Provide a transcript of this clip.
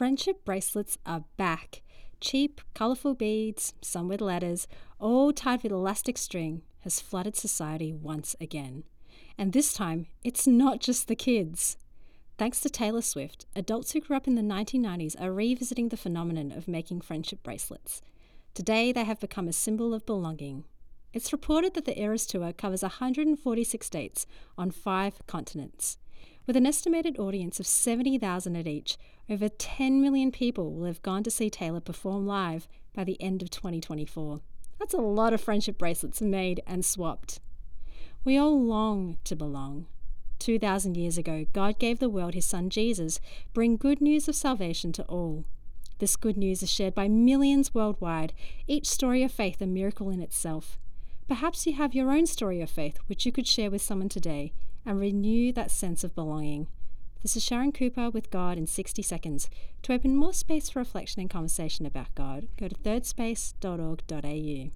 Friendship bracelets are back. Cheap, colourful beads, some with letters, all tied with elastic string, has flooded society once again. And this time, it's not just the kids. Thanks to Taylor Swift, adults who grew up in the 1990s are revisiting the phenomenon of making friendship bracelets. Today, they have become a symbol of belonging. It's reported that the Eras Tour covers 146 states on five continents. With an estimated audience of 70,000 at each, over 10 million people will have gone to see Taylor perform live by the end of 2024. That's a lot of friendship bracelets made and swapped. We all long to belong. 2,000 years ago, God gave the world his son Jesus, bring good news of salvation to all. This good news is shared by millions worldwide, each story of faith a miracle in itself. Perhaps you have your own story of faith which you could share with someone today and renew that sense of belonging. This is Sharon Cooper with God in 60 Seconds. To open more space for reflection and conversation about God, go to thirdspace.org.au.